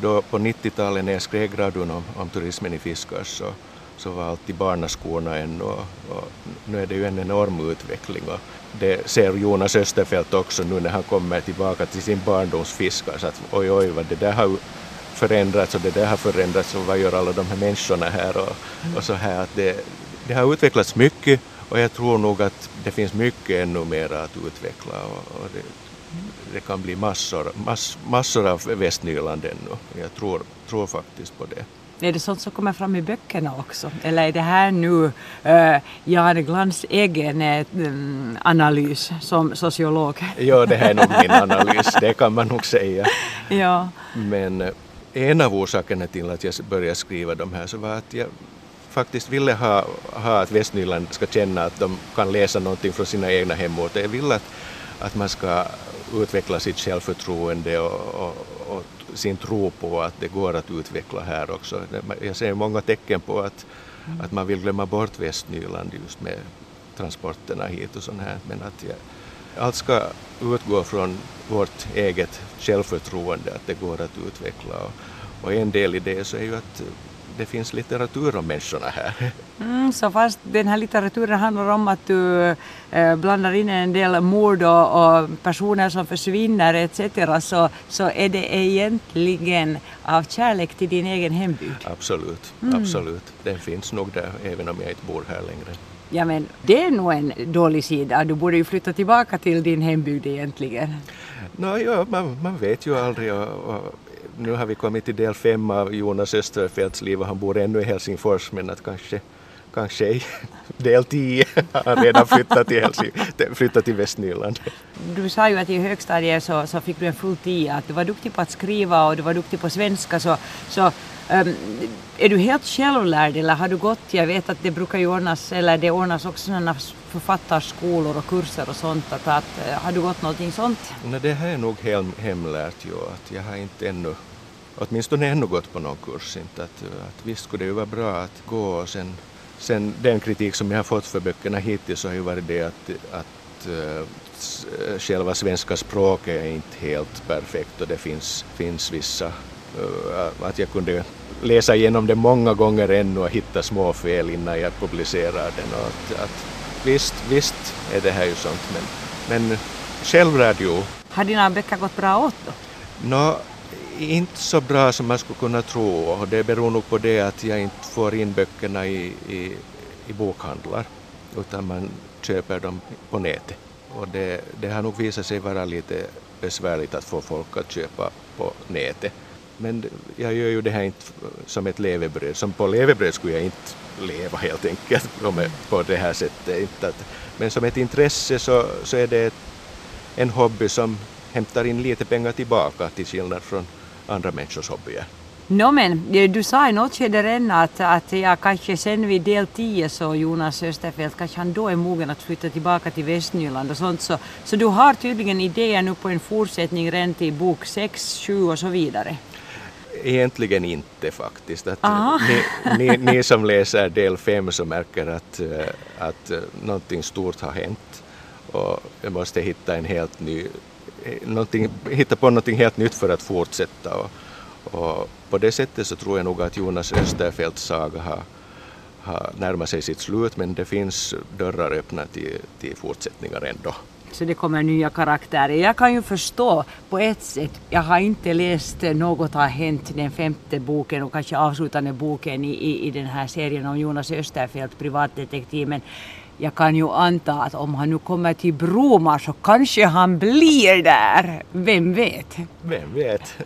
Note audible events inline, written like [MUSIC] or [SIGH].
då på 90-talet när jag skrev gradun om, om turismen i Fiskars så, så var alltid barnaskorna ännu och, och nu är det ju en enorm utveckling. Och det ser Jonas Österfelt också nu när han kommer tillbaka till sin barndoms Fiskars att oj oj vad det där har förändrats och det där har förändrats och vad gör alla de här människorna här? Och, och så här att det, det har utvecklats mycket och jag tror nog att det finns mycket ännu mer att utveckla och, och det, det, kan bli massor, mass, massor av Västnyland ännu. Jag tror, tror faktiskt på det. Är det sånt som kommer fram i böckerna också? Eller är det här nu uh, Jan Glans egen uh, analys som sociolog? ja, det här är nog min [LAUGHS] analys, det kan man nog säga. ja. Men uh, en av orsakerna till att jag började skriva de här så var att jag faktiskt ville ha, ha att Västnyland ska känna att de kan läsa någonting från sina egna hemorter. Jag vill att, att man ska utveckla sitt självförtroende och, och, och, sin tro på att det går att utveckla här också. Jag ser många tecken på att, mm. att man vill glömma bort Västnyland just med transporterna hit och sånt här. Men att jag, allt ska utgå från vårt eget självförtroende, att det går att utveckla. Och, och en del i det så är ju att det finns litteratur om människorna här. Mm, så fast den här litteraturen handlar om att du eh, blandar in en del mord och, och, personer som försvinner etc. Så, så är det egentligen av kärlek till din egen hembygd? Absolut, mm. absolut. Den finns nog där även om jag inte bor här längre. Ja men det är nog en dålig sida. Du borde ju flytta tillbaka till din hembygd egentligen. No, ja, man, man vet ju aldrig. Och, och nu har vi kommit till del fem av Jonas Österfeldts liv och han bor ännu i Helsingfors men att kanske kanske del 10 har redan flyttat till, Helsing, flyttat till Västnyland. Du sa ju att i högstadiet så, så fick du en full tia, att du var duktig på att skriva och du var duktig på svenska så, så um, är du helt självlärd eller har du gått, jag vet att det brukar ju ordnas, eller det ordnas också sådana författarskolor och kurser och sånt, att, att, eh, har du gått någonting sånt? Nej, det här är nog hem, hemlärt ju, att jag har inte ännu åtminstone ännu gått på någon kurs. Inte att, att visst skulle det ju vara bra att gå och sen Sen den kritik som jag har fått för böckerna hittills har ju varit det att, att uh, själva svenska språket är inte helt perfekt och det finns, finns vissa, uh, att jag kunde läsa igenom det många gånger ännu och hitta små fel innan jag publicerar den. Och att, att, visst, visst är det här ju sånt men, men självradio. Har dina böcker gått bra åt då? No, inte så bra som man skulle kunna tro och det beror nog på det att jag inte får in böckerna i, i, i bokhandlar utan man köper dem på nätet. Och det, det har nog visat sig vara lite besvärligt att få folk att köpa på nätet. Men jag gör ju det här inte som ett levebröd. Som på levebröd skulle jag inte leva helt enkelt på det här sättet. Inte att, men som ett intresse så, så är det en hobby som hämtar in lite pengar tillbaka till skillnad från andra människors hobbyer. No, men du sa i något skede redan att, att ja, kanske sen vid del 10 så Jonas Österfeldt, kanske han då är mogen att flytta tillbaka till Västnyland och sånt. Så, så du har tydligen idéer nu på en fortsättning redan till bok 6, 7 och så vidare? Egentligen inte faktiskt. Att ni, ni, ni, som läser del 5 så märker att, eh, att eh, någonting stort har hänt och jag måste hitta en helt ny hitta på någonting helt nytt för att fortsätta. Och, och på det sättet så tror jag nog att Jonas Österfeldts saga har, har närmat sig sitt slut men det finns dörrar öppna till, till fortsättningar ändå. Så det kommer nya karaktärer. Jag kan ju förstå på ett sätt, jag har inte läst Något har hänt, den femte boken och kanske avslutande boken i, i, i den här serien om Jonas Österfeldt, privatdetektiv, men jag kan ju anta att om han nu kommer till Bromar så kanske han blir där. Vem vet? Vem vet? [LAUGHS]